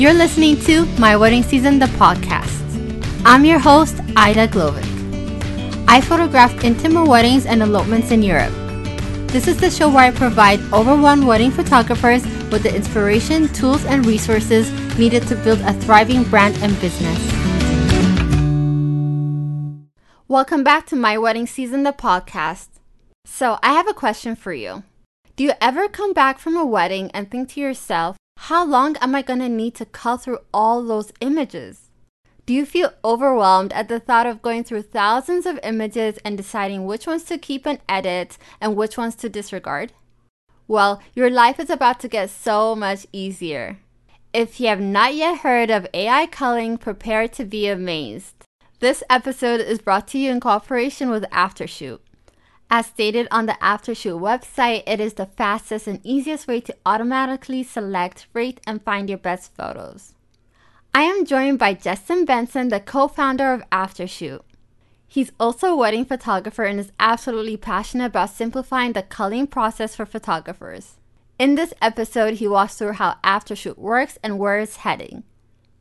You're listening to My Wedding Season, the podcast. I'm your host, Ida Glovic. I photograph intimate weddings and elopements in Europe. This is the show where I provide overwhelmed wedding photographers with the inspiration, tools, and resources needed to build a thriving brand and business. Welcome back to My Wedding Season, the podcast. So, I have a question for you. Do you ever come back from a wedding and think to yourself, how long am I going to need to cull through all those images? Do you feel overwhelmed at the thought of going through thousands of images and deciding which ones to keep and edit and which ones to disregard? Well, your life is about to get so much easier. If you have not yet heard of AI culling, prepare to be amazed. This episode is brought to you in cooperation with Aftershoot. As stated on the Aftershoot website, it is the fastest and easiest way to automatically select, rate, and find your best photos. I am joined by Justin Benson, the co founder of Aftershoot. He's also a wedding photographer and is absolutely passionate about simplifying the culling process for photographers. In this episode, he walks through how Aftershoot works and where it's heading.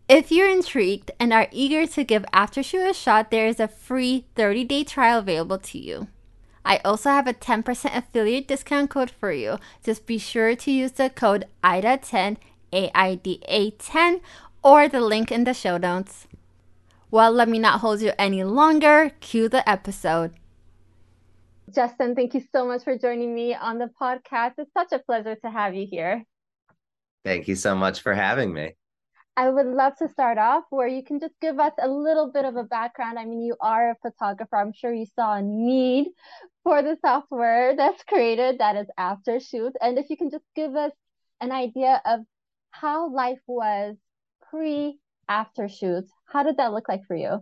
If you're intrigued and are eager to give Aftershoot a shot, there is a free 30 day trial available to you. I also have a 10% affiliate discount code for you. Just be sure to use the code AIDA10, AIDA 10, or the link in the show notes. Well, let me not hold you any longer. Cue the episode. Justin, thank you so much for joining me on the podcast. It's such a pleasure to have you here. Thank you so much for having me. I would love to start off where you can just give us a little bit of a background. I mean, you are a photographer. I'm sure you saw a need for the software that's created that is Aftershoot. And if you can just give us an idea of how life was pre Aftershoot, how did that look like for you?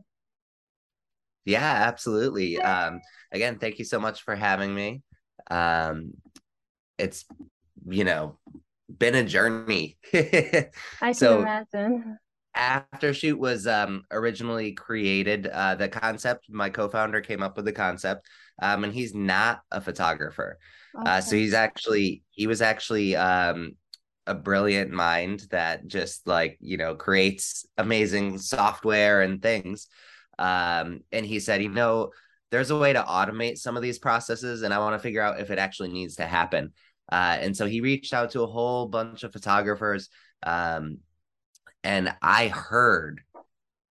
Yeah, absolutely. Um, again, thank you so much for having me. Um, it's, you know, been a journey. I can so, imagine. Aftershoot was um, originally created. Uh, the concept, my co-founder came up with the concept, um, and he's not a photographer. Okay. Uh, so he's actually he was actually um, a brilliant mind that just like you know creates amazing software and things. Um, and he said, you know, there's a way to automate some of these processes, and I want to figure out if it actually needs to happen. Uh, and so he reached out to a whole bunch of photographers. Um, and I heard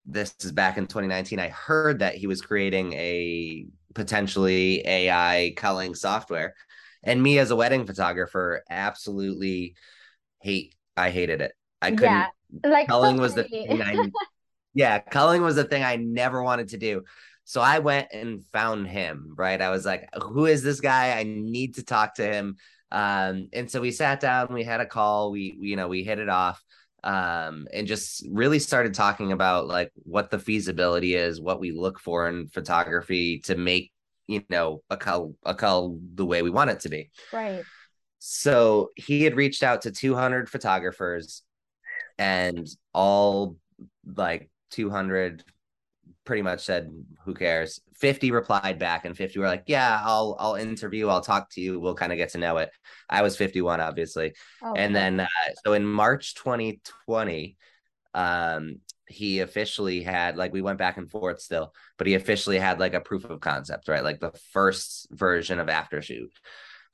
this is back in 2019. I heard that he was creating a potentially AI culling software. And me as a wedding photographer, absolutely hate I hated it. I couldn't yeah, like culling was the thing I yeah, culling was the thing I never wanted to do. So I went and found him, right? I was like, who is this guy? I need to talk to him. Um, and so we sat down, we had a call, we, we you know, we hit it off um, and just really started talking about like what the feasibility is, what we look for in photography to make, you know, a call a call the way we want it to be. Right. So he had reached out to 200 photographers and all like 200 pretty much said, "Who cares?" Fifty replied back, and fifty were like, "Yeah, I'll I'll interview. I'll talk to you. We'll kind of get to know it." I was fifty-one, obviously, oh, and then uh, so in March 2020, um, he officially had like we went back and forth still, but he officially had like a proof of concept, right? Like the first version of Aftershoot.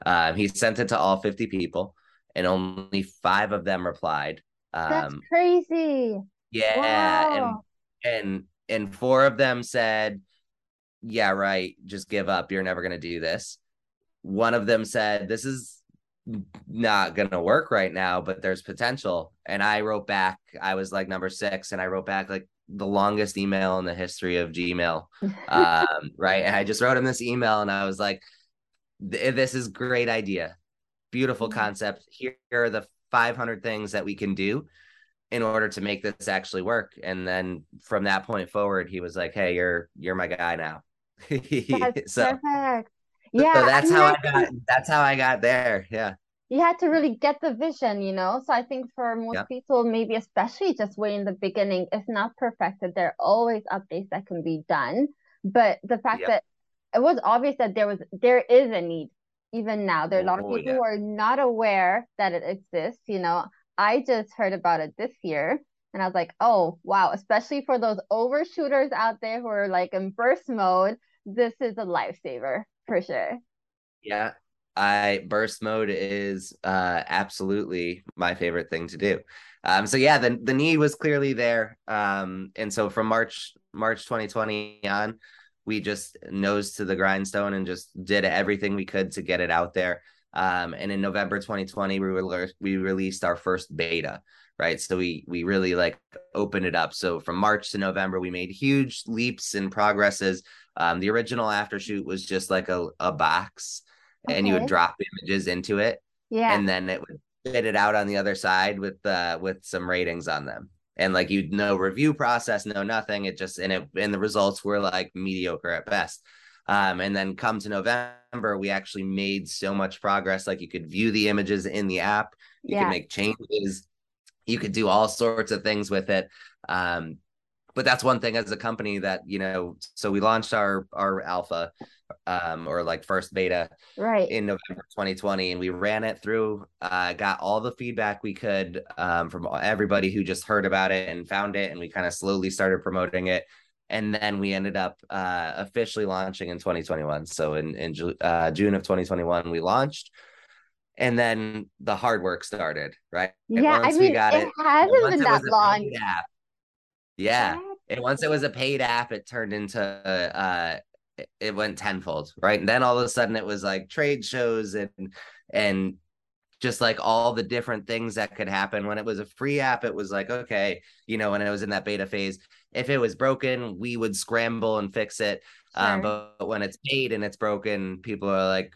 Um, he sent it to all fifty people, and only five of them replied. Um, That's crazy. Yeah, wow. and and and four of them said, "Yeah, right. Just give up. You're never going to do this." One of them said, "This is not going to work right now, but there's potential." And I wrote back. I was like number 6 and I wrote back like the longest email in the history of Gmail. um, right? And I just wrote him this email and I was like, "This is great idea. Beautiful mm-hmm. concept. Here are the 500 things that we can do." In order to make this actually work. And then from that point forward, he was like, "Hey, you're you're my guy now." that's so, perfect. Yeah, so that's I mean, how I got. That's how I got there. Yeah. You had to really get the vision, you know. So I think for most yeah. people, maybe especially just way in the beginning, it's not perfected. There are always updates that can be done, but the fact that it was obvious that there was there is a need even now. There are a lot of oh, people yeah. who are not aware that it exists. You know, I just heard about it this year. And I was like, oh, wow, especially for those overshooters out there who are like in burst mode, this is a lifesaver for sure. Yeah. I burst mode is uh absolutely my favorite thing to do. Um so yeah, the the need was clearly there. Um and so from March March 2020 on, we just nose to the grindstone and just did everything we could to get it out there. Um, and in November 2020, we were we released our first beta, right? So we we really like opened it up. So from March to November, we made huge leaps and progresses. Um, the original aftershoot was just like a, a box, okay. and you would drop images into it, yeah, and then it would spit it out on the other side with uh with some ratings on them and like you no review process no nothing it just and it and the results were like mediocre at best um, and then come to november we actually made so much progress. Like you could view the images in the app. You yeah. could make changes. You could do all sorts of things with it. Um, but that's one thing as a company that you know so we launched our our alpha um or like first beta right. in november 2020 and we ran it through uh got all the feedback we could um from everybody who just heard about it and found it and we kind of slowly started promoting it and then we ended up uh officially launching in 2021 so in in uh, june of 2021 we launched and then the hard work started right yeah once i mean we got it, it hasn't been that long app, yeah. And once it was a paid app, it turned into uh it went tenfold, right? And then all of a sudden it was like trade shows and and just like all the different things that could happen. When it was a free app, it was like, okay, you know, when it was in that beta phase, if it was broken, we would scramble and fix it. Um, sure. Um, but, but, when it's paid and it's broken, people are like,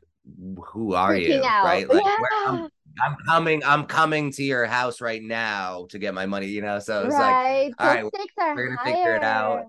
who are Freaking you? Out. Right? Like, yeah. I'm coming, I'm coming to your house right now to get my money, you know. So it's right. like, all right, we're gonna higher. figure it out.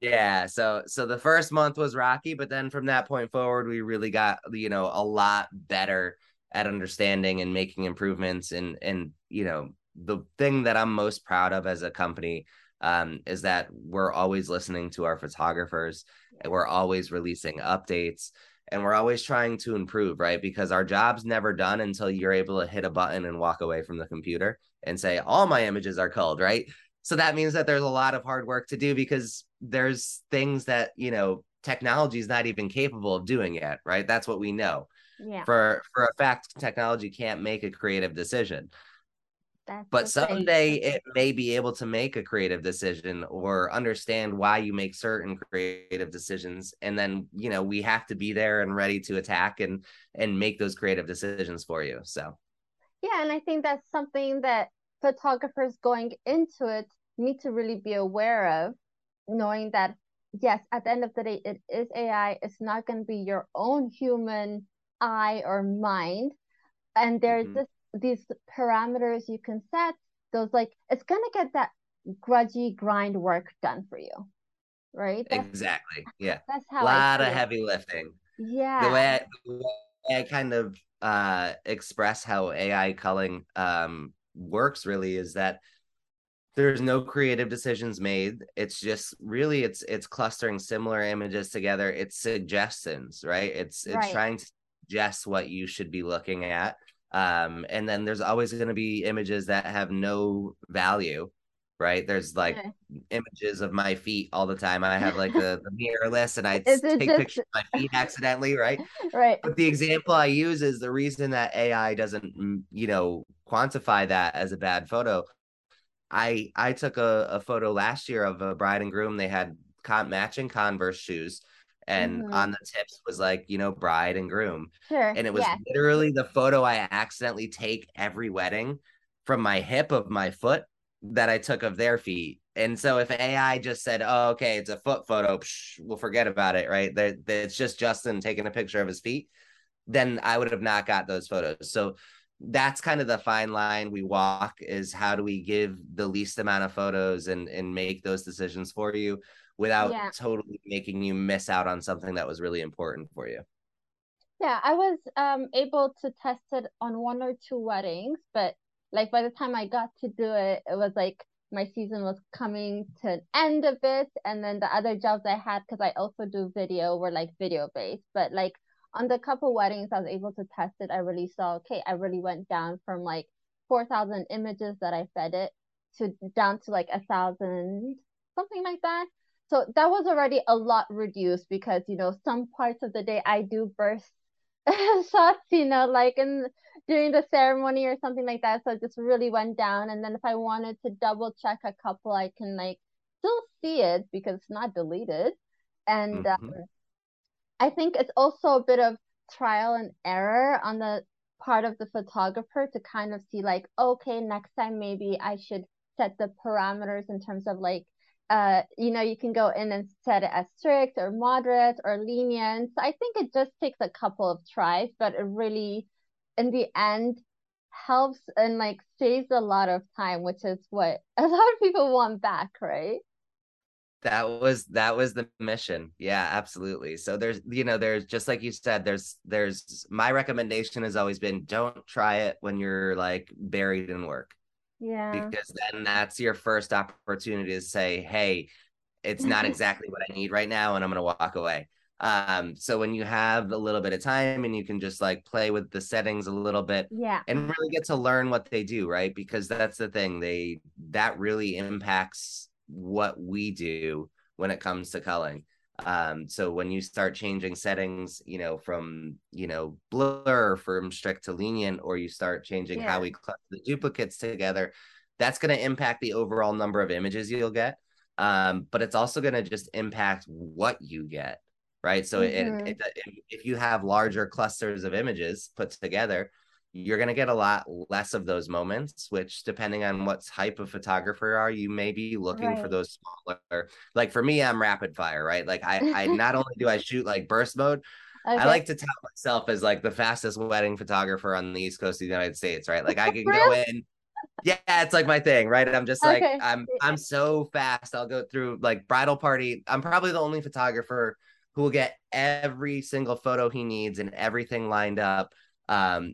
Yeah. So so the first month was rocky, but then from that point forward, we really got, you know, a lot better at understanding and making improvements. And and you know, the thing that I'm most proud of as a company um, is that we're always listening to our photographers and we're always releasing updates and we're always trying to improve, right? Because our job's never done until you're able to hit a button and walk away from the computer and say, all my images are culled, right? So that means that there's a lot of hard work to do because there's things that, you know, technology is not even capable of doing yet, right? That's what we know. Yeah. For for a fact, technology can't make a creative decision. That's but someday it may be able to make a creative decision or understand why you make certain creative decisions and then you know we have to be there and ready to attack and and make those creative decisions for you so yeah and i think that's something that photographers going into it need to really be aware of knowing that yes at the end of the day it is ai it's not going to be your own human eye or mind and there's mm-hmm. this these parameters you can set those like it's gonna get that grudgy grind work done for you right? That's, exactly yeah. that's how a lot of heavy lifting. Yeah. the way I, the way I kind of uh express how ai culling um works really is that there's no creative decisions made. It's just really it's it's clustering similar images together. It's suggestions right? It's it's right. trying to suggest what you should be looking at um and then there's always going to be images that have no value right? There's like okay. images of my feet all the time. I have like the, the mirrorless and i take just... pictures of my feet accidentally right? Right. But the example i use is the reason that ai doesn't mm, you know quantify that as a bad photo. I i took a, a photo last year of a bride and groom. They had con- matching converse shoes and mm-hmm. on the tips was like you know bride and groom sure and it was yeah. literally the photo i accidentally take every wedding from my hip of my foot that i took of their feet and so if ai just said oh okay it's a foot photo psh, we'll forget about it right that it's just justin taking a picture of his feet then i would have not got those photos so that's kind of the fine line we walk is how do we give the least amount of photos and and make those decisions for you without yeah. totally making you miss out on something that was really important for you. Yeah, I was um able to test it on one or two weddings, but like by the time I got to do it, it was like my season was coming to an end of it, and then the other jobs I had because I also do video were like video based, but like on the couple weddings I was able to test it, I really saw okay, I really went down from like four thousand images that I fed it to down to like a thousand, something like that. So that was already a lot reduced because you know some parts of the day I do burst shots, you know, like in during the ceremony or something like that. So it just really went down. And then if I wanted to double check a couple, I can like still see it because it's not deleted. And mm-hmm. um, I think it's also a bit of trial and error on the part of the photographer to kind of see like, okay, next time maybe I should set the parameters in terms of like uh, you know, you can go in and set it as strict or moderate or lenient. I think it just takes a couple of tries, but it really, in the end, helps and like saves a lot of time, which is what a lot of people want back, right? That was that was the mission. Yeah, absolutely. So there's you know there's just like you said there's there's my recommendation has always been don't try it when you're like buried in work yeah. Because then that's your first opportunity to say, hey, it's not exactly what I need right now, and I'm gonna walk away. Um, so when you have a little bit of time and you can just like play with the settings a little bit, yeah, and really get to learn what they do, right? Because that's the thing, they that really impacts what we do when it comes to culling. Um, so when you start changing settings, you know, from you know blur from strict to lenient, or you start changing yeah. how we cluster the duplicates together, that's going to impact the overall number of images you'll get. Um, but it's also going to just impact what you get, right? So mm-hmm. it, it, if you have larger clusters of images put together, you're going to get a lot less of those moments which depending on what type of photographer are you may be looking right. for those smaller like for me i'm rapid fire right like i i not only do i shoot like burst mode okay. i like to tell myself as like the fastest wedding photographer on the east coast of the united states right like i can go in yeah it's like my thing right i'm just like okay. i'm i'm so fast i'll go through like bridal party i'm probably the only photographer who will get every single photo he needs and everything lined up um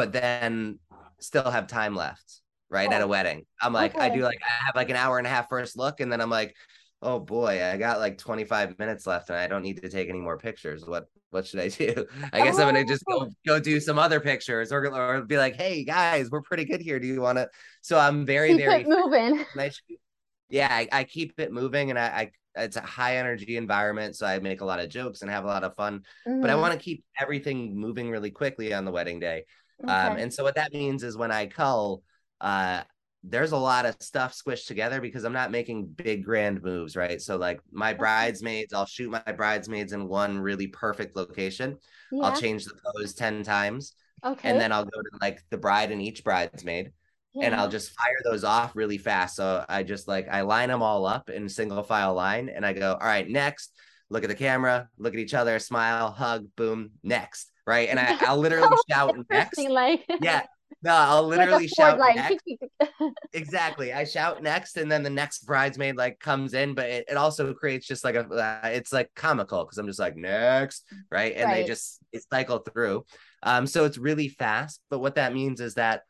but then still have time left, right? Oh. At a oh, wedding. I'm like, okay. I do like, I have like an hour and a half first look, and then I'm like, oh boy, I got like 25 minutes left and I don't need to take any more pictures. What what should I do? I guess oh. I'm gonna just go oh. go do some other pictures or, or be like, hey guys, we're pretty good here. Do you want to? So I'm very keep very moving. yeah, I, I, keep it moving and I, I it's a high energy environment so i make a lot of jokes and have a lot of fun mm-hmm. but i mm-hmm. want to keep everything moving really quickly on the wedding day okay. Um, and so what that means is when I cull, uh, there's a lot of stuff squished together because I'm not making big grand moves, right? So like my bridesmaids, I'll shoot my bridesmaids in one really perfect location. Yeah. I'll change the pose 10 times. Okay. And then I'll go to like the bride and each bridesmaid. Yeah. And I'll just fire those off really fast. So I just like I line them all up in single file line and I go, all right, next, look at the camera, look at each other, smile, hug, boom, next right? And I, I'll literally shout next. Like yeah. No, I'll literally like shout next. exactly. I shout next, and then the next bridesmaid like comes in, but it, it also creates just like a uh, it's like comical because I'm just like next, right? And right. they just it cycle through. Um, so it's really fast. But what that means is that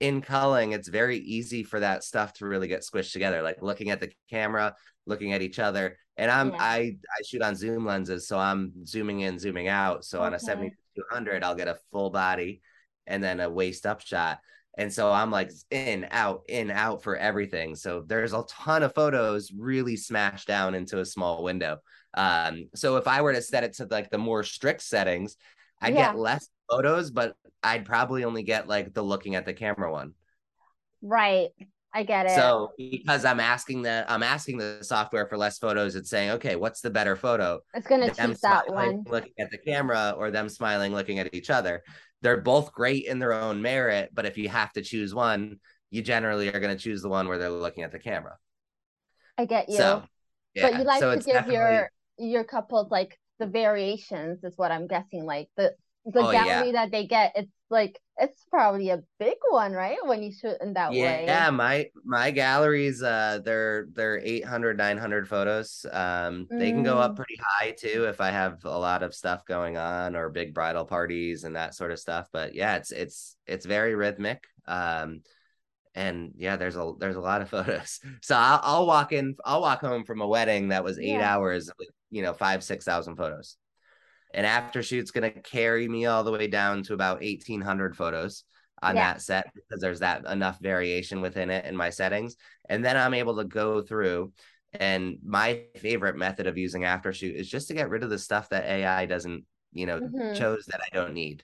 in culling, it's very easy for that stuff to really get squished together. Like looking at the camera, looking at each other, and I'm yeah. I I shoot on zoom lenses, so I'm zooming in, zooming out. So okay. on a 70 200, I'll get a full body and then a waist up shot. And so I'm like in, out, in, out for everything. So there's a ton of photos really smashed down into a small window. Um, so if I were to set it to like the more strict settings, I'd yeah. get less photos, but I'd probably only get like the looking at the camera one. Right. I get it. So because I'm asking the I'm asking the software for less photos, it's saying, okay, what's the better photo? It's gonna choose that one. Looking at the camera or them smiling looking at each other. They're both great in their own merit, but if you have to choose one, you generally are gonna choose the one where they're looking at the camera. I get you. So, yeah. But you like so to give your your couples like the variations is what I'm guessing. Like the the oh, gallery yeah. that they get, it's like it's probably a big one, right? When you shoot in that yeah, way. Yeah, my my galleries, uh, they're they're 800, 900 photos. Um, mm. they can go up mm. pretty high too if I have a lot of stuff going on or big bridal parties and that sort of stuff. But yeah, it's it's it's very rhythmic. Um, and yeah, there's a there's a lot of photos. So I'll, I'll walk in, I'll walk home from a wedding that was eight yeah. hours with you know five six thousand photos and Aftershoot's going to carry me all the way down to about 1800 photos on yeah. that set because there's that enough variation within it in my settings. And then I'm able to go through and my favorite method of using Aftershoot is just to get rid of the stuff that AI doesn't, you know, mm-hmm. chose that I don't need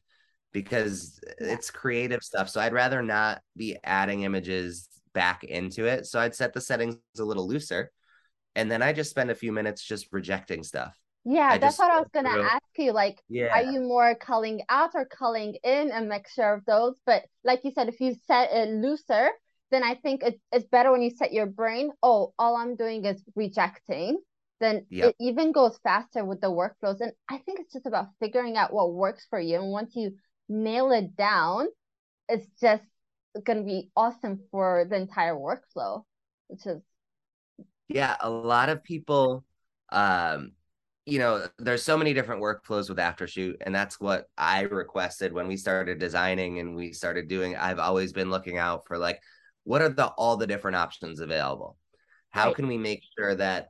because yeah. it's creative stuff. So I'd rather not be adding images back into it. So I'd set the settings a little looser. And then I just spend a few minutes just rejecting stuff. Yeah, I that's what I was gonna through. ask you. Like, yeah. are you more culling out or culling in a mixture of those? But like you said, if you set it looser, then I think it's it's better when you set your brain, oh, all I'm doing is rejecting. Then yep. it even goes faster with the workflows. And I think it's just about figuring out what works for you. And once you nail it down, it's just going to be awesome for the entire workflow, which is. Yeah, a lot of people, um, you know, there's so many different workflows with Aftershoot, and that's what I requested when we started designing and we started doing. I've always been looking out for like, what are the all the different options available? How right. can we make sure that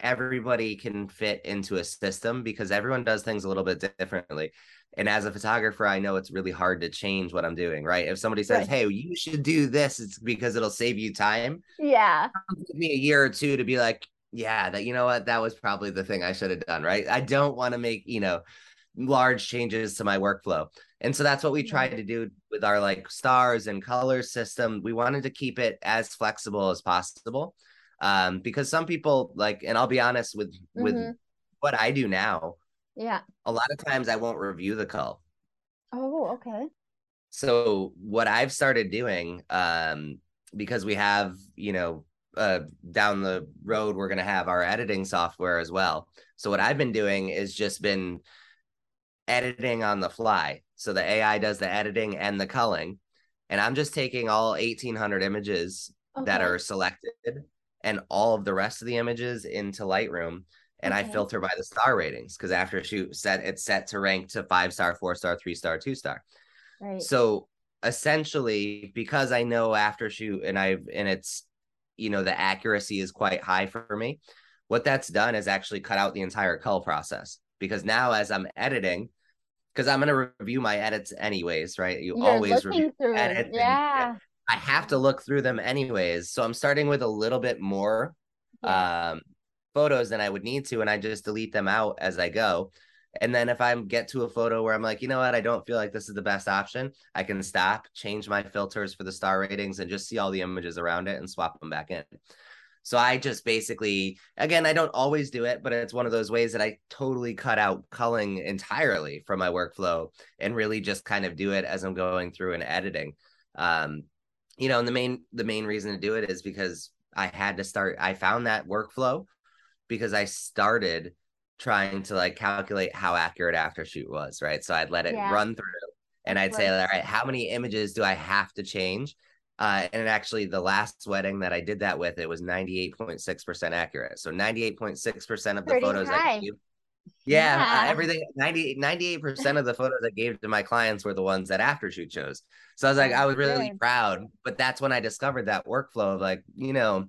everybody can fit into a system because everyone does things a little bit differently. And as a photographer, I know it's really hard to change what I'm doing, right? If somebody says, right. Hey, you should do this, it's because it'll save you time. Yeah. Give me a year or two to be like, yeah, that you know what, that was probably the thing I should have done, right? I don't want to make, you know, large changes to my workflow. And so that's what we tried to do with our like stars and color system. We wanted to keep it as flexible as possible um because some people like and i'll be honest with mm-hmm. with what i do now yeah a lot of times i won't review the call. oh okay so what i've started doing um because we have you know uh down the road we're going to have our editing software as well so what i've been doing is just been editing on the fly so the ai does the editing and the culling and i'm just taking all 1800 images okay. that are selected and all of the rest of the images into Lightroom and okay. I filter by the star ratings because Aftershoot set it's set to rank to five star, four star, three star, two star. Right. So essentially, because I know Aftershoot and I've and it's you know the accuracy is quite high for me. What that's done is actually cut out the entire cull process because now as I'm editing, because I'm gonna review my edits anyways, right? You You're always review edits. Yeah. And, I have to look through them anyways. So I'm starting with a little bit more yeah. um, photos than I would need to, and I just delete them out as I go. And then if I get to a photo where I'm like, you know what, I don't feel like this is the best option, I can stop, change my filters for the star ratings, and just see all the images around it and swap them back in. So I just basically, again, I don't always do it, but it's one of those ways that I totally cut out culling entirely from my workflow and really just kind of do it as I'm going through and editing. Um, you know, and the main the main reason to do it is because I had to start. I found that workflow because I started trying to like calculate how accurate Aftershoot was, right? So I'd let it yeah. run through, and I'd say, all right, how many images do I have to change? Uh, and actually, the last wedding that I did that with, it was ninety eight point six percent accurate. So ninety eight point six percent of the photos high. I gave, yeah, uh, yeah. Uh, everything 98 percent of the photos I gave to my clients were the ones that Aftershoot chose. So I was like, I was really Good. proud. But that's when I discovered that workflow of like, you know,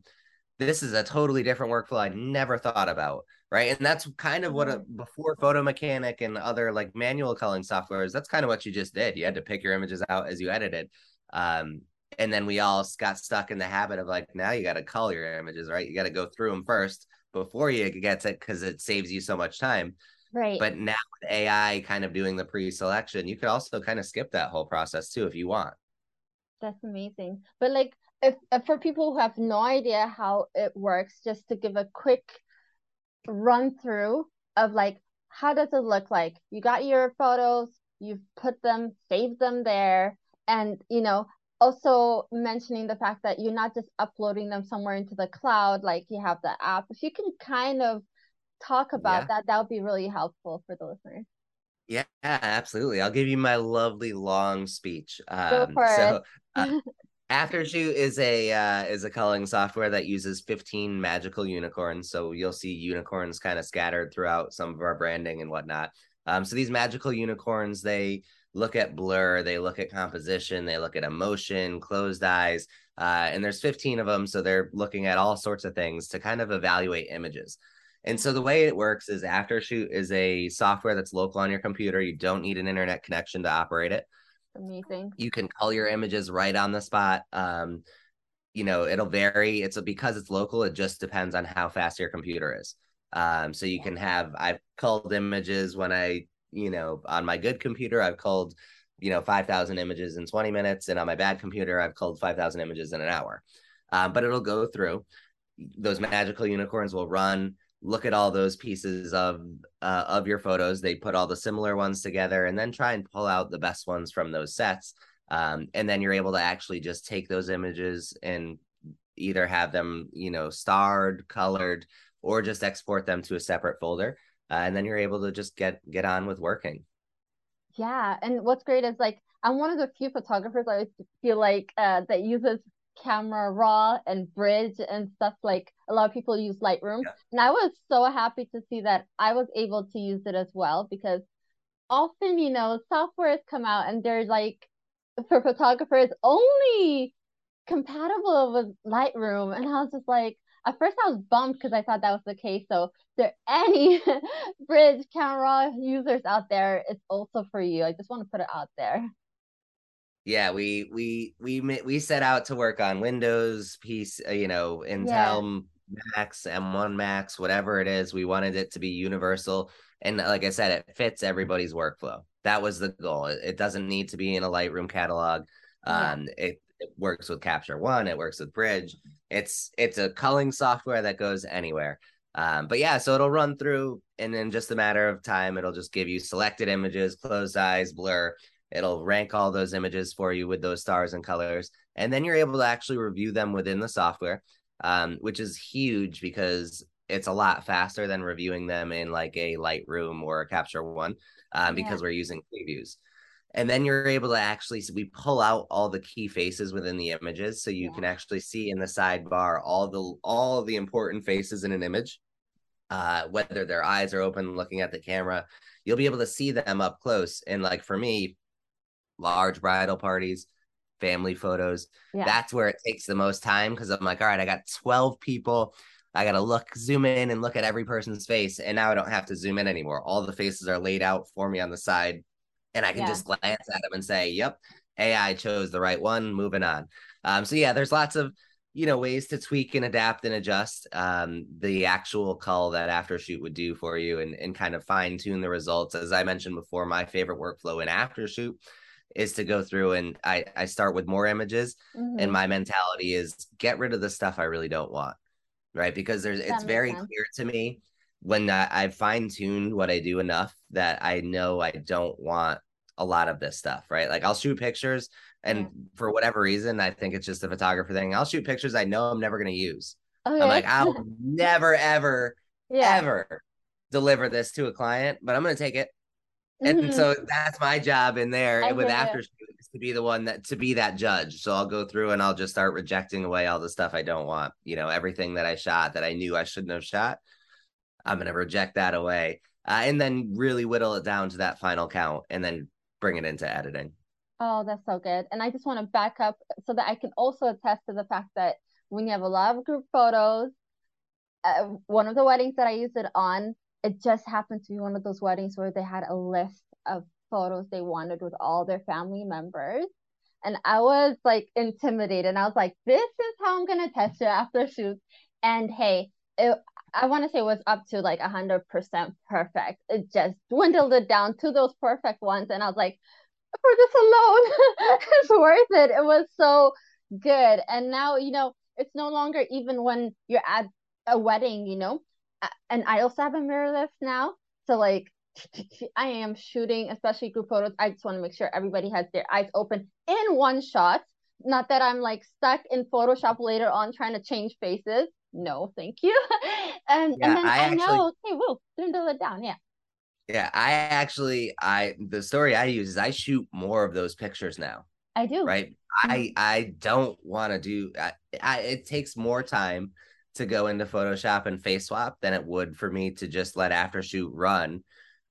this is a totally different workflow I'd never thought about. Right. And that's kind of what a, mm-hmm. before Photo Mechanic and other like manual culling softwares, that's kind of what you just did. You had to pick your images out as you edited. Um, and then we all got stuck in the habit of like, now you got to cull your images, right? You got to go through them first before you get it because it saves you so much time. Right. But now with AI kind of doing the pre-selection, you could also kind of skip that whole process too if you want. That's amazing. But like if, if for people who have no idea how it works, just to give a quick run through of like how does it look like? You got your photos, you've put them, saved them there, and you know, also mentioning the fact that you're not just uploading them somewhere into the cloud like you have the app. If you can kind of talk about yeah. that that would be really helpful for the listeners. Yeah absolutely. I'll give you my lovely long speech. Um, Go for so uh, aftershoot is a uh, is a culling software that uses 15 magical unicorns so you'll see unicorns kind of scattered throughout some of our branding and whatnot um, so these magical unicorns they look at blur, they look at composition, they look at emotion, closed eyes, uh, and there's 15 of them. So they're looking at all sorts of things to kind of evaluate images. And so the way it works is Aftershoot is a software that's local on your computer. You don't need an internet connection to operate it. Amazing. You can color your images right on the spot. Um, you know, it'll vary. It's a, because it's local, it just depends on how fast your computer is. Um, so you can have I've culled images when I, you know, on my good computer, I've culled, you know, 5,000 images in 20 minutes. And on my bad computer, I've culled 5,000 images in an hour. Um, but it'll go through. Those magical unicorns will run look at all those pieces of uh, of your photos they put all the similar ones together and then try and pull out the best ones from those sets um, and then you're able to actually just take those images and either have them you know starred colored or just export them to a separate folder uh, and then you're able to just get get on with working. Yeah and what's great is like i'm one of the few photographers i feel like uh, that uses camera raw and bridge and stuff like a lot of people use lightroom. Yeah. and i was so happy to see that i was able to use it as well because often you know softwares come out and they're like for photographers only compatible with lightroom. And i was just like at first i was bummed because i thought that was the case. So if there any bridge camera users out there? It's also for you. I just want to put it out there yeah we we we we set out to work on windows piece uh, you know intel yeah. Macs m1 Macs whatever it is we wanted it to be universal and like i said it fits everybody's workflow. That was the goal. It, doesn't need to be in a lightroom catalog. Um it, it works with capture one it works with bridge. It's it's a culling software that goes anywhere. Um, but yeah, so it'll run through, and in just a matter of time, it'll just give you selected images, closed eyes, blur, It'll rank all those images for you with those stars and colors. And then you're able to actually review them within the software, um, which is huge because it's a lot faster than reviewing them in like a Lightroom or a Capture One um, because yeah. we're using previews. And then you're able to actually, so we pull out all the key faces within the images. So you yeah. can actually see in the sidebar all the all the important faces in an image. Uh, whether their eyes are open looking at the camera, you'll be able to see them up close. And like for me, large bridal parties, family photos. Yeah. That's where it takes the most time because I'm like, all right, I got 12 people. I got to look, zoom in and look at every person's face. And now I don't have to zoom in anymore. All the faces are laid out for me on the side. And I can yeah. just glance at them and say, yep, AI chose the right one, moving on. Um, so, yeah, there's lots of, you know, ways to tweak and adapt and adjust um, the actual call that Aftershoot would do for you and, and kind of fine tune the results. As I mentioned before, my favorite workflow in Aftershoot is to go through and I, I start with more images mm-hmm. and my mentality is get rid of the stuff I really don't want. Right. Because there's that it's very sense. clear to me when I, I fine tune what I do enough that I know I don't want a lot of this stuff. Right. Like I'll shoot pictures and yeah. for whatever reason, I think it's just a photographer thing. I'll shoot pictures I know I'm never going to use. Okay. I'm like, I'll never, ever, yeah. ever deliver this to a client, but I'm going to take it and mm-hmm. so that's my job in there I with after is to be the one that to be that judge. So i'll go through and i'll just start rejecting away all the stuff i don't want you know everything that i shot that i knew i shouldn't have shot. I'm going to reject that away uh, and then really whittle it down to that final count and then bring it into editing. Oh that's so good. And i just want to back up so that i can also attest to the fact that when you have a lot of group photos uh, one of the weddings that i used it on it just happened to be one of those weddings where they had a list of photos they wanted with all their family members. And I was like intimidated. I was like, this is how I'm going to test it Aftershoot. And hey, it, I want to say it was up to like 100% perfect. It just dwindled it down to those perfect ones. And I was like, for this alone, it's worth it. It was so good. And now, you know, it's no longer even when you're at a wedding, you know, and I also have a mirrorless now. So like I am shooting, especially group photos. I just want to make sure everybody has their eyes open in one shot. Not that I'm like stuck in Photoshop later on trying to change faces. No, thank you. and yeah, and then I, I actually, know, okay, whoa, dwindle it down. Yeah. Yeah, I actually I the story I use is I shoot more of those pictures now. I do. Right. Mm-hmm. I I don't want to do I, I it takes more time to go into Photoshop and face swap than it would for me to just let Aftershoot run.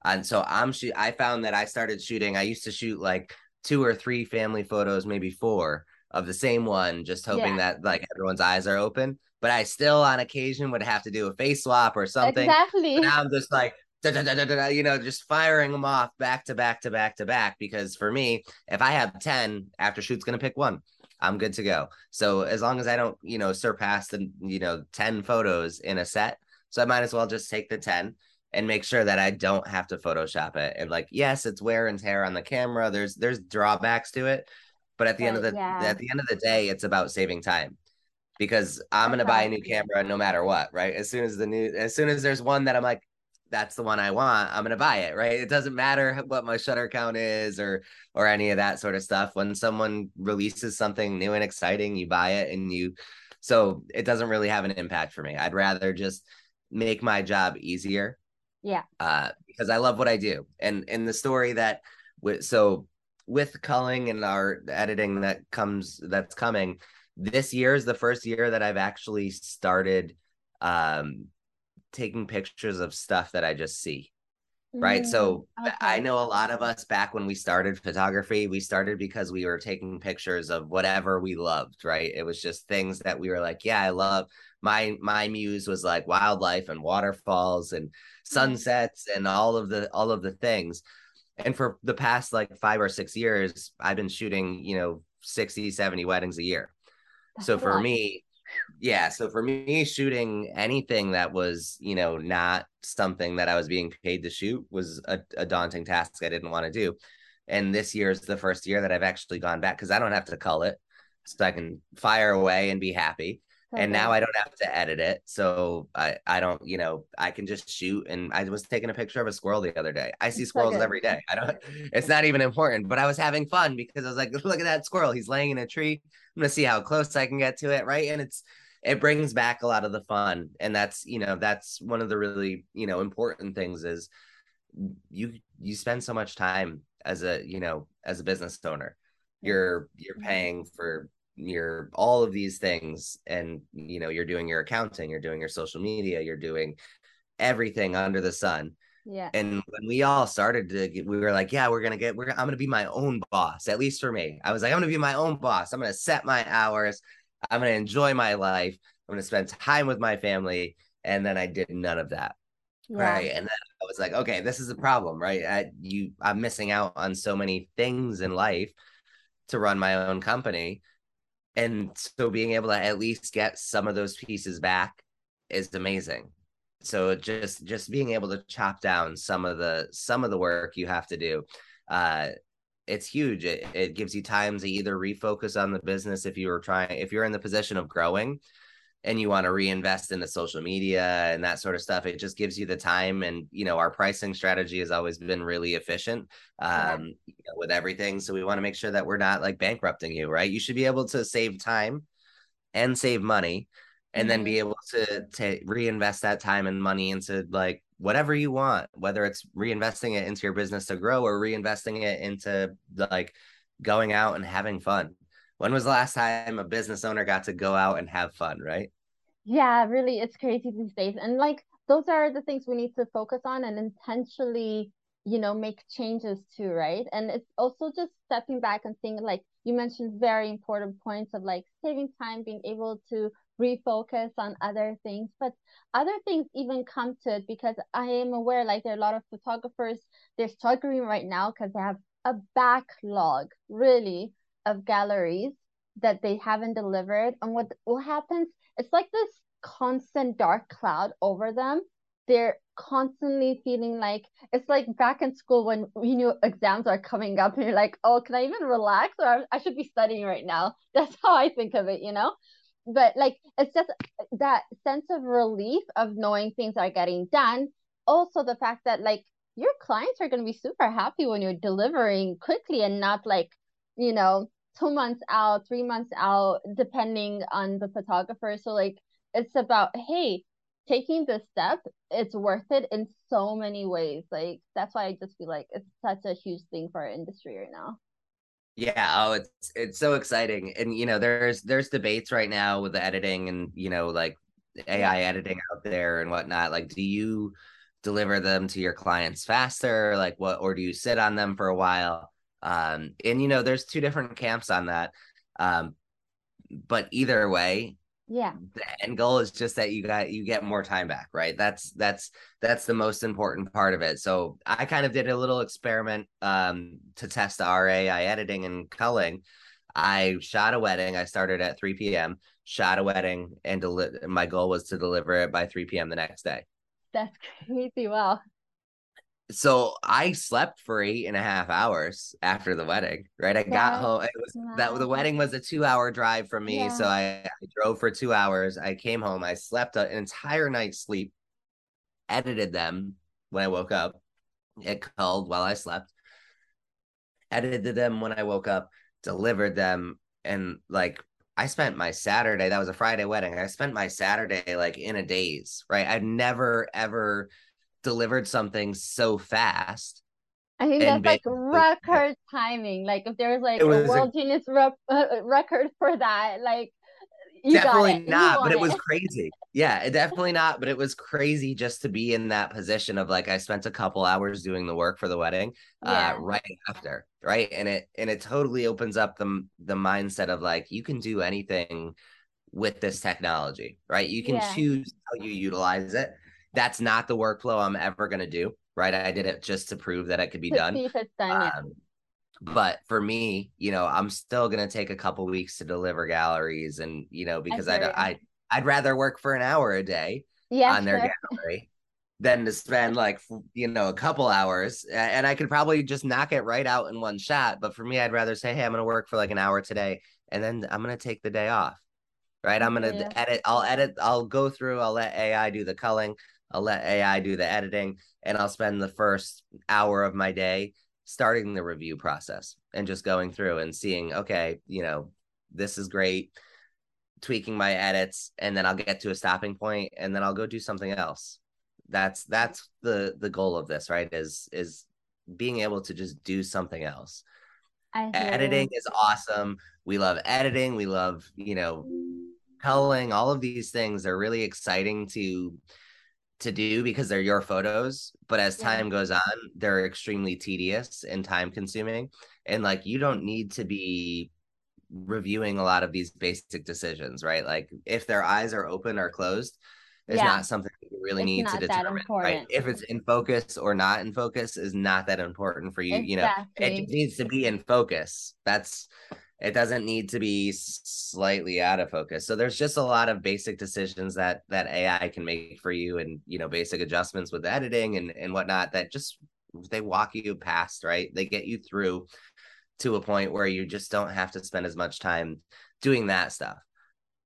And so I'm shoot. I found that I started shooting. I used to shoot like two or three family photos, maybe four of the same one, just hoping yeah. that like everyone's eyes are open. But I still, on occasion, would have to do a face swap or something. Exactly. But now I'm just like, you know, just firing them off back to back to back to back. Because for me, if I have 10, Aftershoot's going to pick one. I'm good to go. So as long as I don't, you know, surpass the, you know, 10 photos in a set, so I might as well just take the 10 and make sure that I don't have to Photoshop it. And like, yes, it's wear and tear on the camera. There's there's drawbacks to it, but at the end of the yeah. at the end of the day, it's about saving time because I'm gonna buy a new camera no matter what, right? As soon as the new, as soon as there's one that I'm like, that's the one I want, I'm gonna buy it, right? It doesn't matter what my shutter count is or or any of that sort of stuff. When someone releases something new and exciting, you buy it and you so it doesn't really have an impact for me. I'd rather just make my job easier. Yeah. Uh, because I love what I do. And in the story that with so with culling and our editing that comes that's coming, this year is the first year that I've actually started um taking pictures of stuff that I just see. Right. Mm, so okay. I know a lot of us back when we started photography, we started because we were taking pictures of whatever we loved, right? It was just things that we were like, yeah, I love my my muse was like wildlife and waterfalls and mm. sunsets and all of the all of the things. And for the past like 5 or 6 years, I've been shooting, you know, 60, 70 weddings a year. That's so for me, yeah so for me shooting anything that was you know not something that i was being paid to shoot was a, a daunting task i didn't want to do. And this year is the first year that i've actually gone back because i don't have to cull it. So i can fire away and be happy okay. and now i don't have to edit it so i i don't you know i can just shoot and i was taking a picture of a squirrel the other day. I see squirrels so every day. I don't it's not even important but i was having fun because i was like look at that squirrel he's laying in a tree. I'm gonna see how close i can get to it right? And it's it brings back a lot of the fun and that's you know that's one of the really you know important things is you you spend so much time as a you know as a business owner. You're you're mm-hmm. paying for your all of these things and you know you're doing your accounting you're doing your social media you're doing everything under the sun yeah and when we all started to get, we were like yeah we're gonna get we're i'm gonna be my own boss at least for me i was like i'm gonna be my own boss i'm gonna set my hours I'm to enjoy my life. I'm to spend time with my family. And then I did none of that. Yeah. Right. And then I was like, okay, this is a problem, right? I, you, I'm missing out on so many things in life to run my own company. And so being able to at least get some of those pieces back is amazing. So just just being able to chop down some of the some of the work you have to do uh it's huge. It, it gives you time to either refocus on the business if you were trying, if you're in the position of growing and you want to reinvest in the social media and that sort of stuff. It just gives you the time. And, you know, our pricing strategy has always been really efficient um, you know, with everything. So we want to make sure that we're not like bankrupting you, right? You should be able to save time and save money and mm-hmm. then be able to to reinvest that time and money into like whatever you want, whether it's reinvesting it into your business to grow or reinvesting it into like going out and having fun. When was the last time a business owner got to go out and have fun, right? Yeah, really, it's crazy these days. And like those are the things we need to focus on and intentionally, you know, make changes to, right? And it's also just stepping back and seeing like you mentioned very important points of like saving time, being able to refocus on other things but other things even come to it because i am aware like there are a lot of photographers they're struggling right now because they have a backlog really of galleries that they haven't delivered. And what what happens it's like this constant dark cloud over them. They're constantly feeling like it's like back in school when you know exams are coming up and you're like oh can i even relax? Or i should be studying right now. That's how i think of it you know? But like it's just that sense of relief of knowing things are getting done. Also the fact that like your clients are going to be super happy when you're delivering quickly and not like you know two months out three months out depending on the photographer. So like it's about hey taking this step it's worth it in so many ways. Like that's why i just feel like it's such a huge thing for our industry right now. Yeah, oh, it's it's so exciting, and you know, there's there's debates right now with the editing and you know, like AI editing out there and whatnot. Like, do you deliver them to your clients faster, like what, or do you sit on them for a while? Um, and you know, there's two different camps on that. Um, but either way, yeah. the end goal is just that you got you get more time back right? That's that's that's the most important part of it. So i kind of did a little experiment um to test the rai editing and culling. I shot a wedding. I started at 3 p.m shot a wedding and deli- my goal was to deliver it by 3 p.m the next day. That's crazy. Wow so I slept for eight and a half hours after the wedding, right? I got home. It was that the wedding was a two hour drive from me. Yeah. So I, I, drove for two hours. I came home. I slept an entire night's sleep, edited them when I woke up. It called while I slept, edited them when I woke up, delivered them. And like I spent my Saturday, that was a Friday wedding. I spent my Saturday like in a daze, right? I've never ever delivered something so fast. I think that's like record timing. Like if there's like a world Guinness rep, uh, record for that, like definitely not, but it, it was crazy. Yeah, definitely not, but it was crazy just to be in that position of like I spent a couple hours doing the work for the wedding, uh, yeah. uh, right after, right, and it and it totally opens up the the mindset of like you can do anything with this technology, right? You can yeah. choose how you utilize it that's not the workflow I'm ever going to do. Right. I did it just to prove that it could be done. done um, but for me, you know, I'm still going to take a couple weeks to deliver galleries and, you know, because I, I, I'd rather work for an hour a day yeah, on their sure. gallery than to spend like, you know, a couple hours. And I could probably just knock it right out in one shot. But for me, I'd rather say, Hey, I'm going to work for like an hour today and then I'm going to take the day off right? I'm gonna yeah. edit. I'll edit. I'll go through. I'll let AI do the culling. I'll let AI do the editing, and I'll spend the first hour of my day starting the review process and just going through and seeing, okay, you know, this is great, tweaking my edits, and then I'll get to a stopping point, and then I'll go do something else. That's that's the the goal of this, right? Is is being able to just do something else. Editing is awesome. We love editing. We love, you know, culling. All of these things are really exciting to to do because they're your photos but as time yeah. goes on they're extremely tedious and time consuming and like you don't need to be reviewing a lot of these basic decisions right like if their eyes are open or closed is yeah. not something you really it's need to determine right if it's in focus or not in focus is not that important for you exactly. you know it needs to be in focus that's it doesn't need to be slightly out of focus. So there's just a lot of basic decisions that that ai can make for you and you know basic adjustments with editing and and whatnot that just they walk you past right? They get you through to a point where you just don't have to spend as much time doing that stuff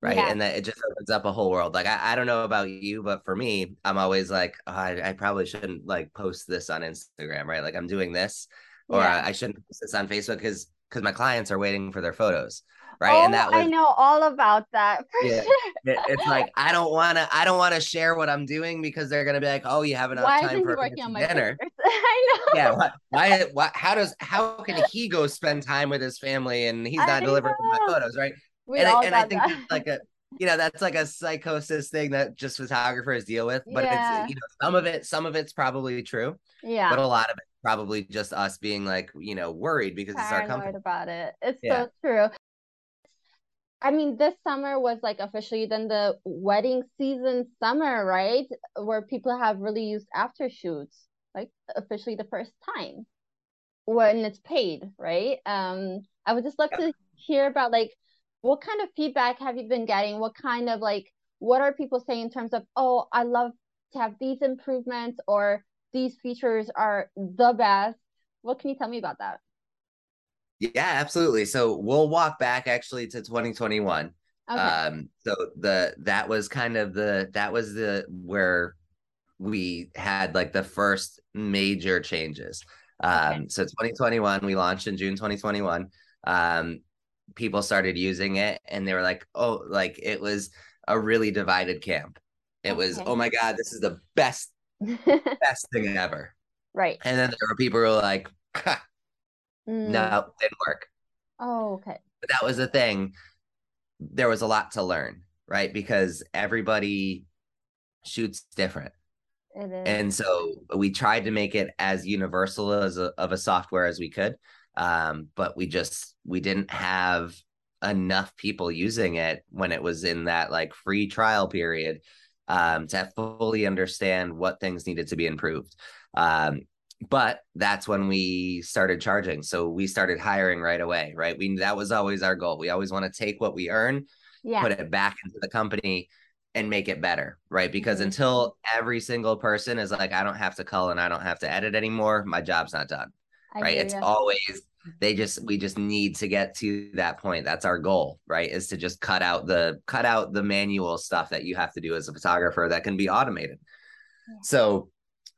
right? Yeah. and that it just opens up a whole world. Like I, I don't know about you but for me i'm always like oh, I, I probably shouldn't like post this on instagram right? Like i'm doing this or yeah. I, I shouldn't post this on facebook because because my clients are waiting for their photos right? Oh, and that was, i know all about that yeah, it, it's like i don't want to i don't want to share what i'm doing because they're gonna be like oh you have enough why time for working on my dinner. i know. Yeah why, why, why how does how can he go spend time with his family and he's not delivering my photos right? We and, all I, and I think like a you know that's like a psychosis thing that just photographers deal with but yeah. it's you know some of it some of it's probably true yeah. but a lot of it probably just us being like you know worried because Paranoid it's our company about it it's yeah. so true I mean, this summer was like officially then the wedding season summer, right? Where people have really used Aftershoot's, like officially the first time when it's paid, right? Um, I would just love yeah. to hear about like what kind of feedback have you been getting? What kind of like what are people saying in terms of, oh, I love to have these improvements or these features are the best. What can you tell me about that? Yeah, absolutely. So we'll walk back actually to 2021. Okay. Um, so the that was kind of the that was the where we had like the first major changes. Um, okay. so 2021 we launched in June 2021. Um, people started using it and they were like, oh, like it was a really divided camp. It okay. was, oh my God, this is the best best thing ever. Right. And then there were people who were like, mm. no, didn't work. Oh, okay. But that was the thing. There was a lot to learn, right? Because everybody shoots different. And so we tried to make it as universal as a, of a software as we could. Um, but we just we didn't have enough people using it when it was in that like free trial period um, to fully understand what things needed to be improved. Um, but that's when we started charging. So we started hiring right away, right? We that was always our goal. We always want to take what we earn, yeah. put it back into the company and make it better, right? Because mm-hmm. until every single person is like, I don't have to cull and I don't have to edit anymore, my job's not done. I right. It's you. always they just we just need to get to that point that's our goal right is to just cut out the cut out the manual stuff that you have to do as a photographer that can be automated yeah. so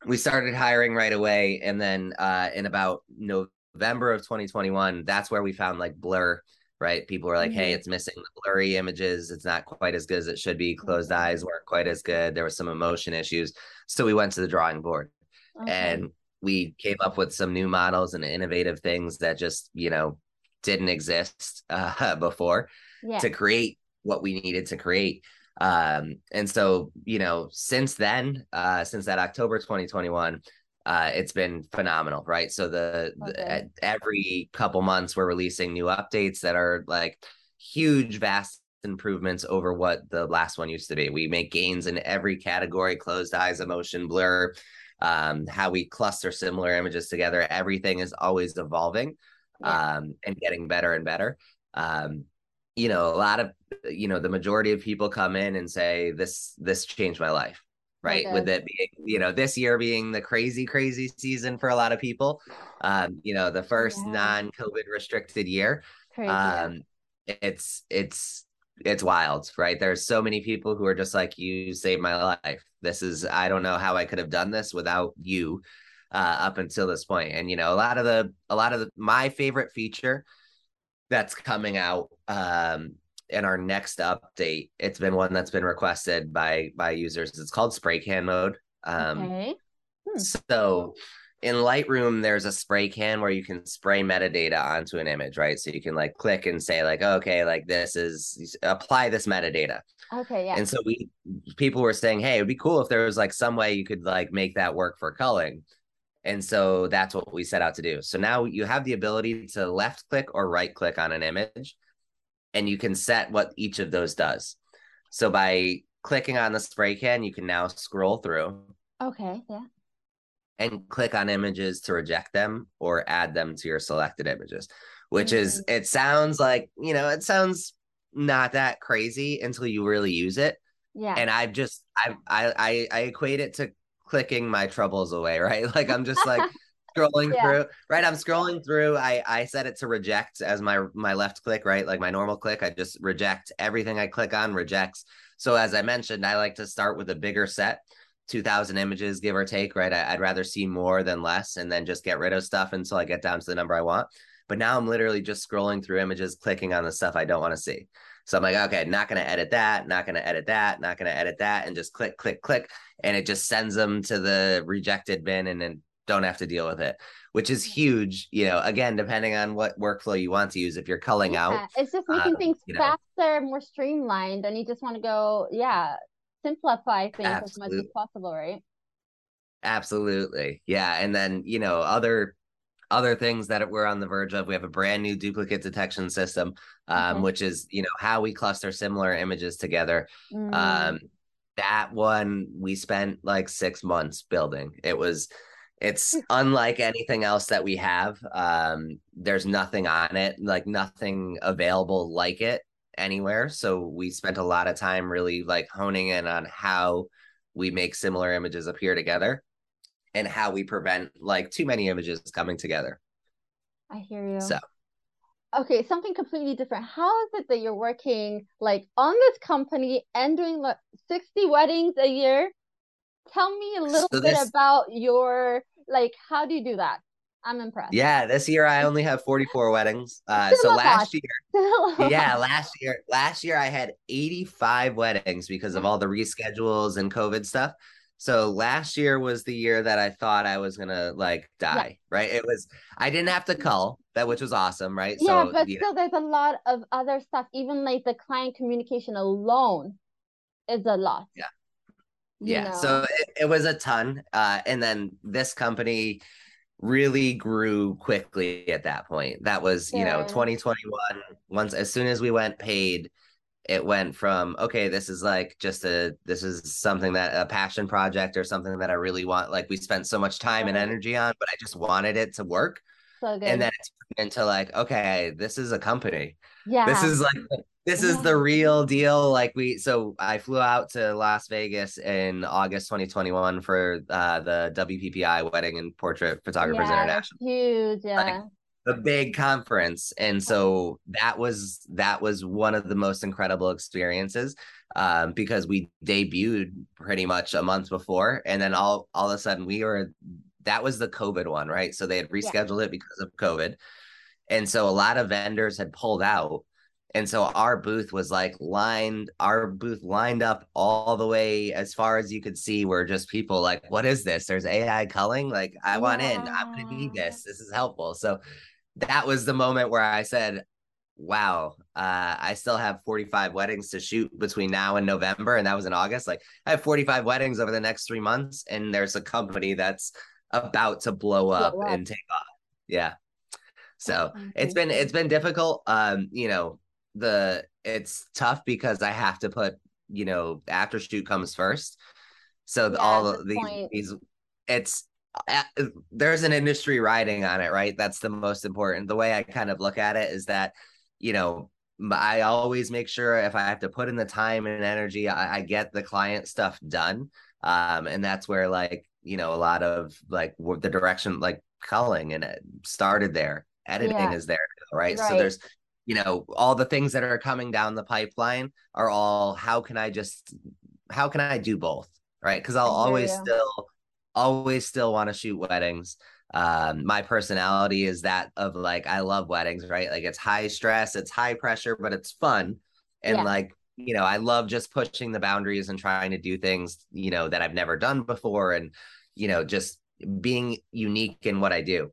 we started hiring right away and then uh in about november of 2021 that's where we found like blur right people were like mm-hmm. hey it's missing the blurry images it's not quite as good as it should be closed mm-hmm. eyes weren't quite as good there was some emotion issues so we went to the drawing board okay. and we came up with some new models and innovative things that just you know didn't exist uh, before yeah. to create what we needed to create um, and so you know since then uh, since that october 2021 uh, it's been phenomenal right so the, okay. the every couple months we're releasing new updates that are like huge vast improvements over what the last one used to be we make gains in every category closed eyes emotion blur um, how we cluster similar images together. Everything is always evolving yeah. um, and getting better and better. Um, you know, a lot of you know the majority of people come in and say this this changed my life, right? With it being you know this year being the crazy crazy season for a lot of people. Um, you know, the first yeah. non-COVID restricted year. Crazy. Um, it's it's it's wild, right? There's so many people who are just like, you saved my life. This is, I don't know how I could have done this without you uh, up until this point. And, you know, a lot of the, a lot of the, my favorite feature that's coming out um, in our next update, it's been one that's been requested by, by users. It's called spray can mode. Um, okay. Hmm. So in Lightroom, there's a spray can where you can spray metadata onto an image, right? So you can like click and say like, okay, like this is apply this metadata. Okay, yeah. And so we people were saying, hey, it'd be cool if there was like some way you could like make that work for culling. And so that's what we set out to do. So now you have the ability to left click or right click on an image, and you can set what each of those does. So by clicking on the spray can, you can now scroll through. Okay, yeah and click on images to reject them or add them to your selected images, which mm-hmm. is, it sounds like, you know, it sounds not that crazy until you really use it. Yeah. And I've just, I, I, I equate it to clicking my troubles away, right? Like I'm just like, scrolling yeah. through right i'm scrolling through i i set it to reject as my my left click right like my normal click i just reject everything i click on rejects so as i mentioned i like to start with a bigger set 2000 images give or take right? I, would rather see more than less and then just get rid of stuff until i get down to the number i want. But now i'm literally just scrolling through images clicking on the stuff i don't want to see. So i'm like okay not going to edit that not going to edit that not going to edit that and just click click click and it just sends them to the rejected bin and then don't have to deal with it which is huge you know again depending on what workflow you want to use if you're culling yeah, out it's just making um, things faster know. more streamlined and you just want to go yeah simplify things Absolutely. as much as possible, right? Absolutely. Yeah. And then, you know, other other things that we're on the verge of. We have a brand new duplicate detection system, um, which is, you know, how we cluster similar images together. Mm. Um, that one we spent like six months building. It was it's unlike anything else that we have. Um, there's nothing on it, like nothing available like it anywhere. So we spent a lot of time really like honing in on how we make similar images appear together and how we prevent like too many images coming together. I hear you. So okay, something completely different. How is it that you're working like on this company and doing like 60 weddings a year? Tell me a little so bit about your like how do you do that? I'm impressed. Yeah, this year I only have 44 weddings. Uh, so last year, yeah, last year, last year I had 85 weddings because of all the reschedules and COVID stuff. So last year was the year that I thought I was gonna like die. Yeah. Right? It was. I didn't have to cull that, which was awesome. Right? Yeah, so, but still, know. there's a lot of other stuff. Even like the client communication alone is a lot. Yeah. Yeah. Know? So it, it was a ton. Uh, and then this company really grew quickly at that point. That was, you know, 2021. Once as soon as we went paid, it went from okay, this is like just a this is something that a passion project or something that I really want. Like we spent so much time and energy on, but I just wanted it to work. So and then it's into like, okay, this is a company. Yeah. This is like this is the real deal. Like we, so I flew out to Las Vegas in August 2021 for uh, the WPPI Wedding and Portrait Photographers yeah, International. Huge, yeah. Like, a big conference and so that was that was one of the most incredible experiences um, because we debuted pretty much a month before and then all all of a sudden we were that was the covid one right so they had rescheduled yeah. it because of covid and so a lot of vendors had pulled out and so our booth was like lined, our booth lined up all the way as far as you could see, where just people like, what is this? There's AI culling. Like, I want in. I'm going to need this. This is helpful. So that was the moment where I said, wow, uh, I still have 45 weddings to shoot between now and November. And that was in August. Like, I have 45 weddings over the next three months. And there's a company that's about to blow up, blow up. and take off. Yeah. So it's been it's been difficult. Um, you know, the it's tough because I have to put you know Aftershoot comes first. So yeah, all of these, these it's uh, there's an industry riding on it, right? That's the most important. The way I kind of look at it is that you know I always make sure if I have to put in the time and energy, I, I get the client stuff done. Um, and that's where like you know a lot of like the direction like culling and it started there editing yeah. is there right? right? so there's you know all the things that are coming down the pipeline are all how can i just how can i do both right because i'll always you. still always still want to shoot weddings um my personality is that of like i love weddings right like it's high stress it's high pressure but it's fun and yeah. like you know i love just pushing the boundaries and trying to do things you know that i've never done before and you know just being unique in what i do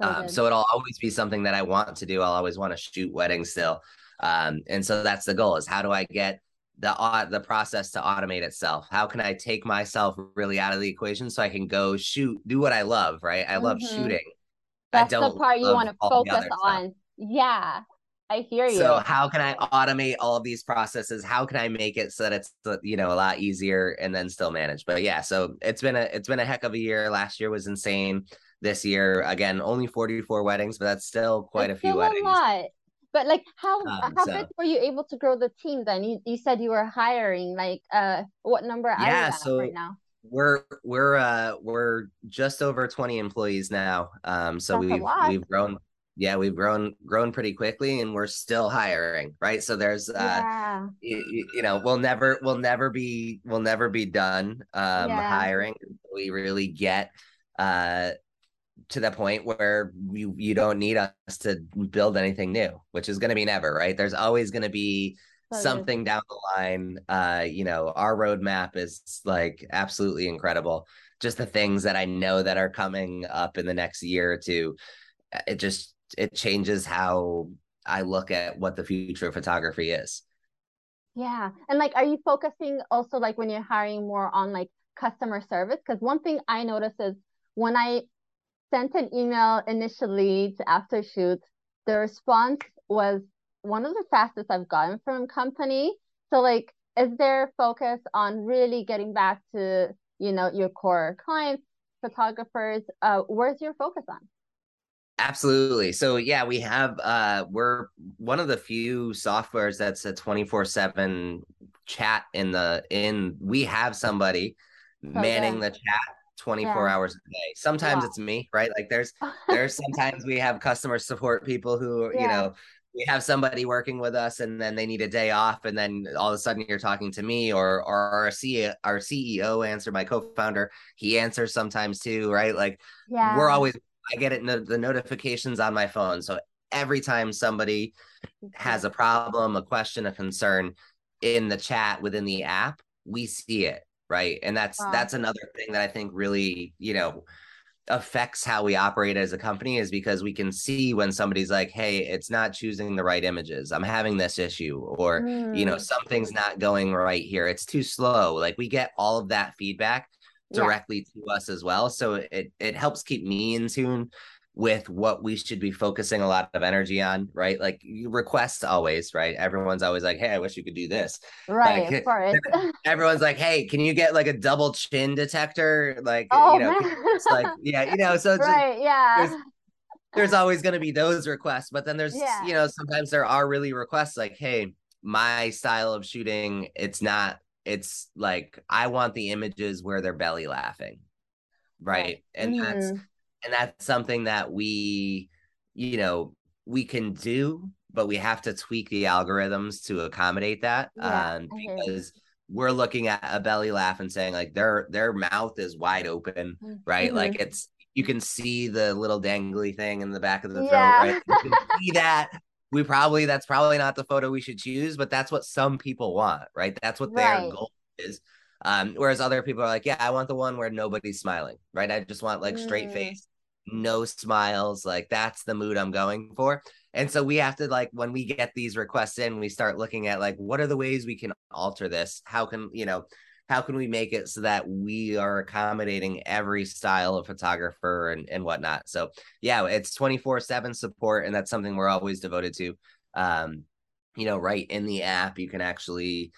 so, um, so it'll always be something that I want to do. I'll always want to shoot weddings still. Um, and so that's the goal is how do I get the uh, the process to automate itself? How can I take myself really out of the equation so I can go shoot, do what I love, right? I mm-hmm. love shooting. That's the part you want to focus on. Stuff. Yeah. I hear you. So how can I automate all of these processes? How can I make it so that it's uh, you know a lot easier and then still manage? But yeah, so it's been a it's been a heck of a year. Last year was insane this year. Again, only 44 weddings, but that's still quite a few weddings. A lot. But like how um, how so. big were you able to grow the team then? You you said you were hiring like uh what number yeah, so right now? We're we're uh we're just over 20 employees now. Um so that's we've we've grown yeah we've grown grown pretty quickly and we're still hiring right so there's uh yeah. you, you, know we'll never we'll never be we'll never be done um yeah. hiring we really get uh to the point where you you don't need us to build anything new, which is going to be never, right? There's always going to be something down the line. Uh, you know, our roadmap is like absolutely incredible. Just the things that I know that are coming up in the next year or two, uh, it just it changes how I look at what the future of photography is. Yeah. And like are you focusing also like when you're hiring more on like customer service? Because one thing I notice is when I sent an email initially to Aftershoot. The response was one of the fastest I've gotten from company. So like, is there focus on really getting back to you know your core clients, photographers? Uh, where's your focus on? Absolutely. So yeah, we have uh we're one of the few softwares that's a 24/7 chat in the in we have somebody manning the chat 24 yeah. hours a day. Sometimes yeah. it's me, right? Like there's there's sometimes we have customer support people who, yeah. you know, we have somebody working with us and then they need a day off and then all of a sudden you're talking to me or or our CEO, our CEO answer my co-founder, he answers sometimes too, right? Like we're always I get it no, the notifications on my phone. So every time somebody has a problem, a question, a concern in the chat within the app, we see it right and that's wow. that's another thing that i think really you know affects how we operate as a company is because we can see when somebody's like hey it's not choosing the right images i'm having this issue or mm. you know mm. something's not going right here it's too slow like we get all of that feedback directly yeah. to us as well. So it it helps keep me in tune with what we should be focusing a lot of energy on, right? Like requests always, right? Everyone's always like, "Hey, I wish you could do this." Right, like, everyone's like, "Hey, can you get like a double chin detector?" Like, oh, you know, it's like, yeah, you know, so right, just, yeah. There's, there's always going to be those requests, but then there's, yeah. you know, sometimes there are really requests like, "Hey, my style of shooting, it's not it's like I want the images where they're belly laughing. Right. And mm. that's and that's something that we, you know, we can do, but we have to tweak the algorithms to accommodate that. Yeah, um, because we're looking at a belly laugh and saying like their their mouth is wide open, right? Mm-hmm. Like it's you can see the little dangly thing in the back of the throat, yeah. right? You can see that we probably that's probably not the photo we should choose, but that's what some people want, right? That's what right. their goal is. Um, whereas other people are like, yeah, I want the one where nobody's smiling, right? I just want like straight mm. face, no smiles. Like that's the mood I'm going for. And so we have to like when we get these requests in, we start looking at like what are the ways we can alter this? How can you know how can we make it so that we are accommodating every style of photographer and, and whatnot so yeah it's 24 7 support and that's something we're always devoted to um you know right in the app you can actually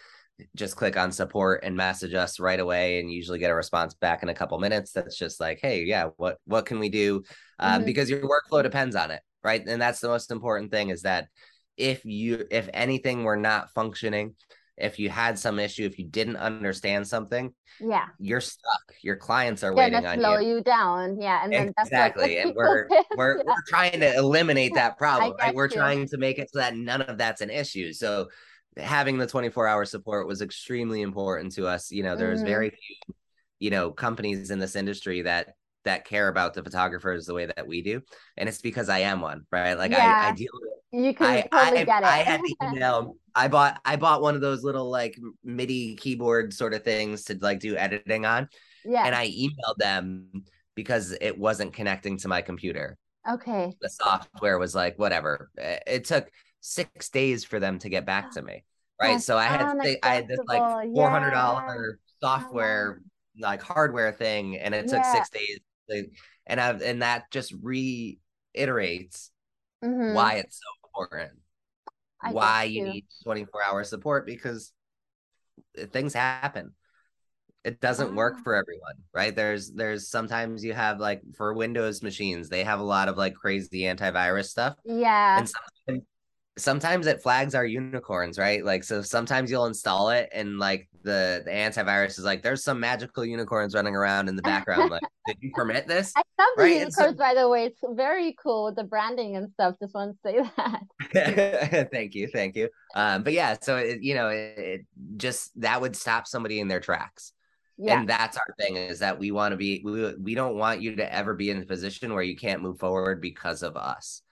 just click on support and message us right away and usually get a response back in a couple minutes that's just like hey yeah what what can we do um, mm-hmm. because your workflow depends on it right and that's the most important thing is that if you if anything were not functioning if you had some issue, if you didn't understand something, yeah, you're stuck. Your clients are waiting on slow you. you down. Yeah, and then exactly. and we're we're yeah. we're trying to eliminate that problem, right? We're you. trying to make it so that none of that's an issue. So having the 24 hour support was extremely important to us. You know, there's mm-hmm. very few, you know, companies in this industry that that care about the photographers the way that we do. And it's because I am one, right? Like yeah. I, I deal with you can I, totally I, get it. I had to email. I bought I bought one of those little like MIDI keyboard sort of things to like do editing on. Yeah. And I emailed them because it wasn't connecting to my computer. Okay. The software was like whatever. It took six days for them to get back to me. Right. That's so I had to, I had this like four hundred dollar yeah. software like hardware thing, and it took yeah. six days. And I've and that just reiterates mm-hmm. why it's so important. I why you need 24 hour support because things happen. It doesn't work ah. for everyone, right? There's there's sometimes you have like for Windows machines, they have a lot of like crazy antivirus stuff. Yeah. And sometimes sometimes it flags our unicorns, right? Like so sometimes you'll install it and like the the antivirus is like there's some magical unicorns running around in the background. like, did you permit this? I love the right? unicorns, so, by the way. It's very cool with the branding and stuff. Just want to say that. thank you, thank you. Um, but yeah, so it, you know, it, it just that would stop somebody in their tracks. Yeah. And that's our thing is that we want to be we, we don't want you to ever be in a position where you can't move forward because of us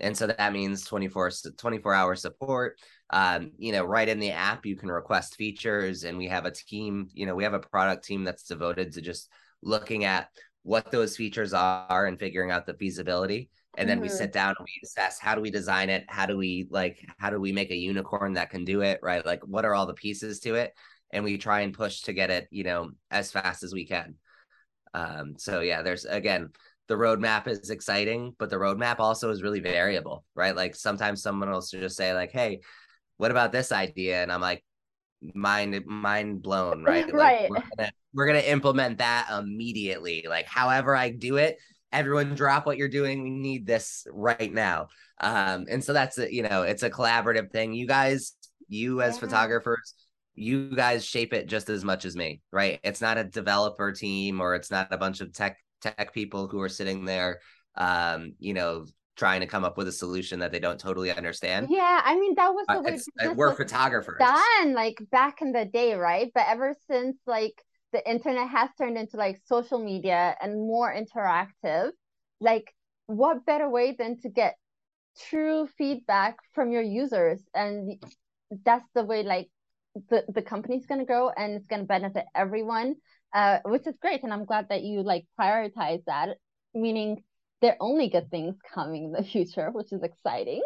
and so that means 24 24 hour support um, you know right in the app you can request features and we have a team you know we have a product team that's devoted to just looking at what those features are and figuring out the feasibility. And then mm-hmm. we sit down and we assess how do we design it? How do we like how do we make a unicorn that can do it right? Like what are all the pieces to it? And we try and push to get it you know as fast as we can. Um so yeah there's again the roadmap is exciting, but the roadmap also is really variable, right? Like sometimes someone will just say like, "Hey, what about this idea?" And I'm like, mind mind blown, right? right. Like, we're, gonna, we're gonna implement that immediately. Like, however I do it, everyone drop what you're doing. We need this right now. Um, and so that's a, you know, it's a collaborative thing. You guys, you as yeah. photographers, you guys shape it just as much as me, right? It's not a developer team or it's not a bunch of tech tech people who are sitting there, um, you know, trying to come up with a solution that they don't totally understand. Yeah, I mean that was the uh, way uh, we're photographers done like back in the day, right? But ever since like the internet has turned into like social media and more interactive, like what better way than to get true feedback from your users and that's the way like the, the company's going to grow and it's going to benefit everyone uh, which is great. And I'm glad that you like prioritize that, meaning there are only good things coming in the future, which is exciting.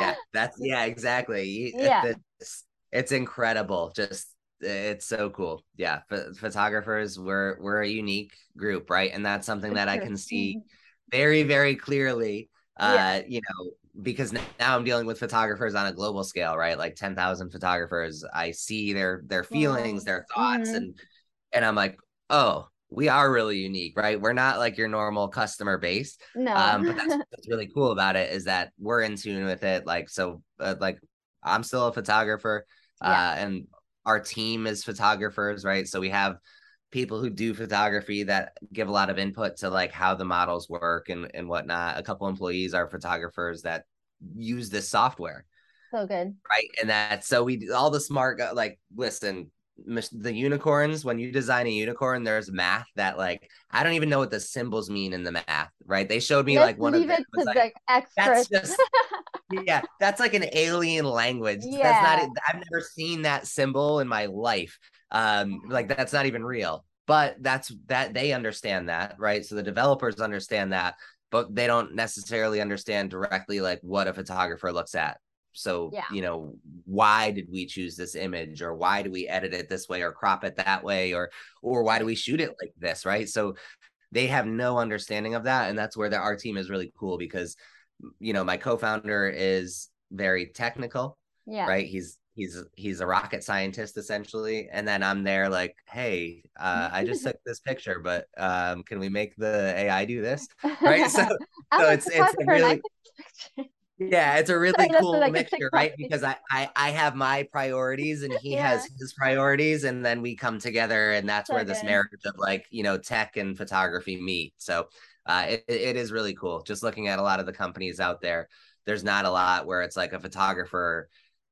yeah, that's yeah, exactly. Yeah. It's, it's incredible. Just it's so cool. Yeah, Ph- photographers we're we're a unique group, right? And that's something that I can see very very clearly. Uh, yeah. you know, because now I'm dealing with photographers on a global scale, right? Like 10,000 photographers. I see their their feelings, their thoughts mm-hmm. and and I'm like, "Oh, we are really unique, right? We're not like your normal customer base. No. Um, but that's what's really cool about it is that we're in tune with it. Like, so, uh, like, I'm still a photographer, yeah. uh, and our team is photographers, right? So we have people who do photography that give a lot of input to like how the models work and and whatnot. A couple employees are photographers that use this software. So good, right? And that so we all the smart like listen the unicorns when you design a unicorn there's math that like i don't even know what the symbols mean in the math right? They showed me Let's like one of them was like, that's just yeah that's like an alien language. Yeah. that's not i've never seen that symbol in my life um like that's not even real. But that's that they understand that right? So the developers understand that but they don't necessarily understand directly like what a photographer looks at so, yeah. you know, why did we choose this image or why do we edit it this way or crop it that way or or why do we shoot it like this, right? So they have no understanding of that and that's where the, our team is really cool because you know, my co-founder is very technical. Yeah. Right? He's he's he's a rocket scientist essentially and then i'm there like hey uh, i just took this picture but um, can we make the ai do this right so, so it's it's really yeah it's a really cool like mixture right because I, I i have my priorities and he yeah. has his priorities and then we come together and that's so where this good. marriage of like you know tech and photography meet so uh it, it is really cool just looking at a lot of the companies out there there's not a lot where it's like a photographer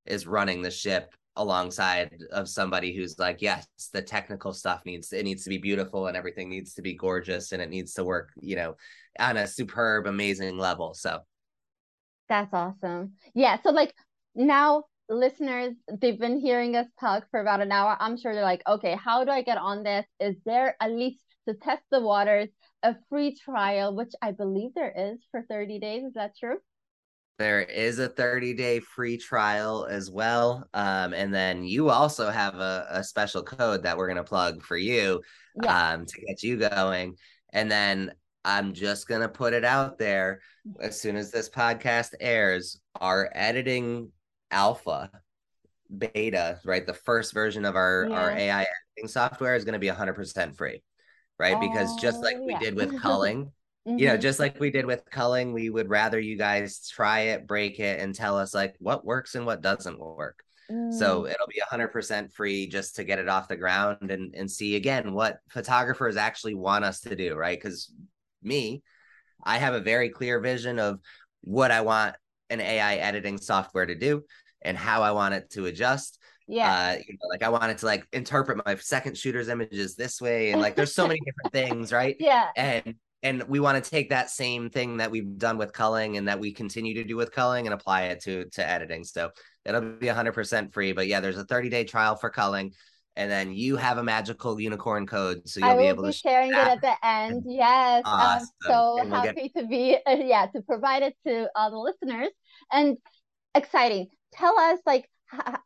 is running the ship alongside of somebody who's like yes the technical stuff needs it needs to be beautiful and everything needs to be gorgeous and it needs to work you know on a superb amazing level so that's awesome. Yeah. So like now listeners, they've been hearing us talk for about an hour. I'm sure they're like, okay, how do I get on this? Is there at least to test the waters a free trial, which I believe there is for 30 days? Is that true? There is a 30 day free trial as well. Um, and then you also have a, a special code that we're going to plug for you yeah. um, to get you going. And then I'm just going to put it out there. As soon as this podcast airs, our editing alpha beta, right? The first version of our, yeah. our AI editing software is going to be 100% free, right? Oh, because just like we yeah. did with culling, mm-hmm. you know, mm-hmm. just like we did with culling, we would rather you guys try it, break it, and tell us like what works and what doesn't work. So mm. it'll be 100% free just to get it off the ground and, and see again what photographers actually want us to do, right? Because me, I have a very clear vision of what I want an AI editing software to do and how I want it to adjust. Yeah. Uh, you know, like I wanted to like interpret my second shooter's images this way. And like there's so many different things, right? Yeah. And and we want to take that same thing that we've done with culling and that we continue to do with culling and apply it to to editing. So it'll be 100% free. But yeah, there's a 30 day trial for culling and then you have a magical unicorn code, so you'll be able be to sharing it at the end. Yes, awesome. I'm so we'll happy get... to be uh, yeah to provide it to all the listeners and exciting. Tell us like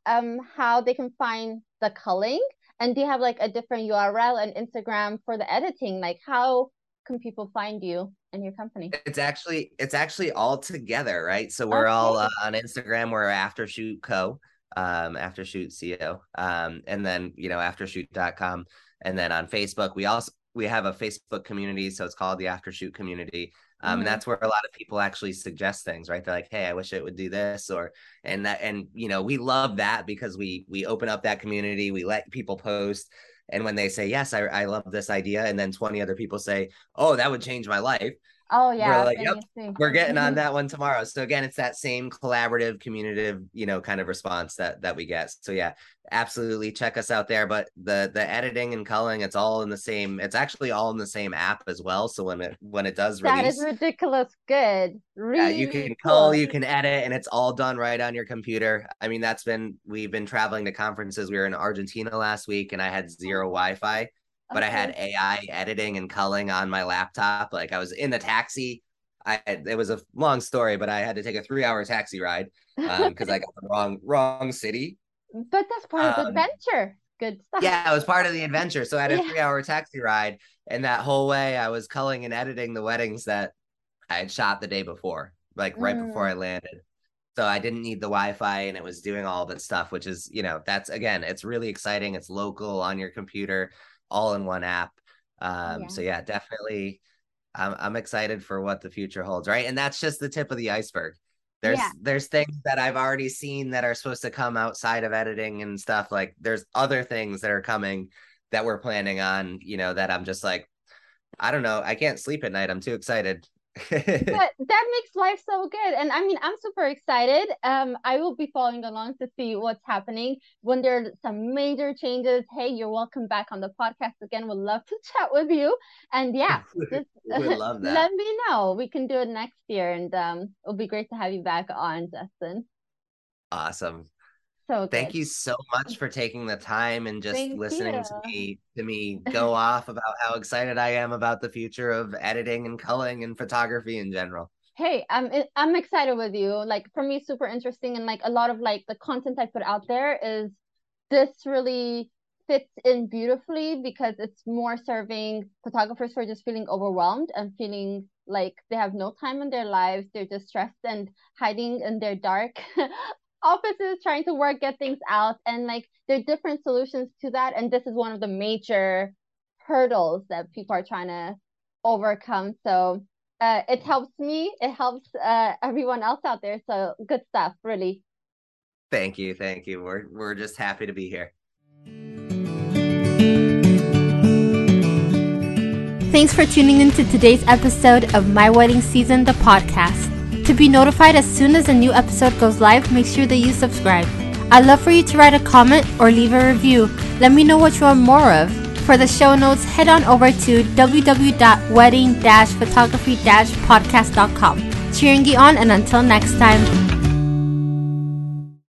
um how they can find the culling, and do you have like a different URL and Instagram for the editing? Like how can people find you and your company? It's actually it's actually all together, right? So we're okay. all uh, on Instagram. We're Aftershoot Co um, Aftershoot co um, and then you know aftershoot.com and then on facebook. We also we have a facebook community so it's called the Aftershoot community. Um, mm-hmm. and that's where a lot of people actually suggest things right? They're like hey i wish it would do this or and that and you know we love that because we we open up that community we let people post and when they say yes I, I love this idea and then 20 other people say oh that would change my life Oh yeah, we're like, yep, we're getting on that one tomorrow. So again, it's that same collaborative, communicative, you know, kind of response that that we get. So yeah, absolutely check us out there. But the the editing and culling, it's all in the same. It's actually all in the same app as well. So when it when it does release, that is ridiculous good. Really yeah, you can cull, you can edit, and it's all done right on your computer. I mean, that's been we've been traveling to conferences. We were in Argentina last week, and I had zero oh. Wi-Fi but okay. I had AI editing and culling on my laptop. Like I was in the taxi. I it was a long story, but I had to take a three hour taxi ride because um, I got the wrong wrong city. But that's part um, of the um, adventure. good stuff. Yeah, it was part of the adventure. So I had a yeah. three hour taxi ride. And that whole way I was culling and editing the weddings that I had shot the day before, like right mm. before I landed. So I didn't need the Wi-Fi and it was doing all that stuff, which is, you know, that's again, it's really exciting. It's local on your computer, all in one app. Um, yeah. so yeah, definitely I'm I'm excited for what the future holds, right? And that's just the tip of the iceberg. There's yeah. there's things that I've already seen that are supposed to come outside of editing and stuff. Like there's other things that are coming that we're planning on, you know, that I'm just like, I don't know, I can't sleep at night. I'm too excited but that makes life so good. And i mean i'm super excited. Um i will be following along to see what's happening. When there's some major changes hey you're welcome back on the podcast again. Would love to chat with you. And yeah just love that. let me know. We can do it next year. And um it'll be great to have you back on justin. Awesome so thank you so much for taking the time and just thank listening you. to me to me go off about how excited I am about the future of editing and culling and photography in general. Hey, I'm eh, I'm excited with you. Like for me, super interesting and like a lot of like the content I put out there is this really fits in beautifully because it's more serving photographers who are just feeling overwhelmed and feeling like they have no time in their lives. They're just stressed and hiding in their dark offices trying to work get things out and like there are different solutions to that and this is one of the major hurdles that people are trying to overcome. So uh, it helps me it helps uh, everyone else out there. So good stuff really. Thank you thank you. We're we're just happy to be here. Thanks for tuning in to today's episode of My Wedding Season, the podcast. To be notified as soon as a new episode goes live, make sure that you subscribe. I'd love for you to write a comment or leave a review. Let me know what you want more of. For the show notes, head on over to www.wedding-photography-podcast.com. Cheering you on, and until next time.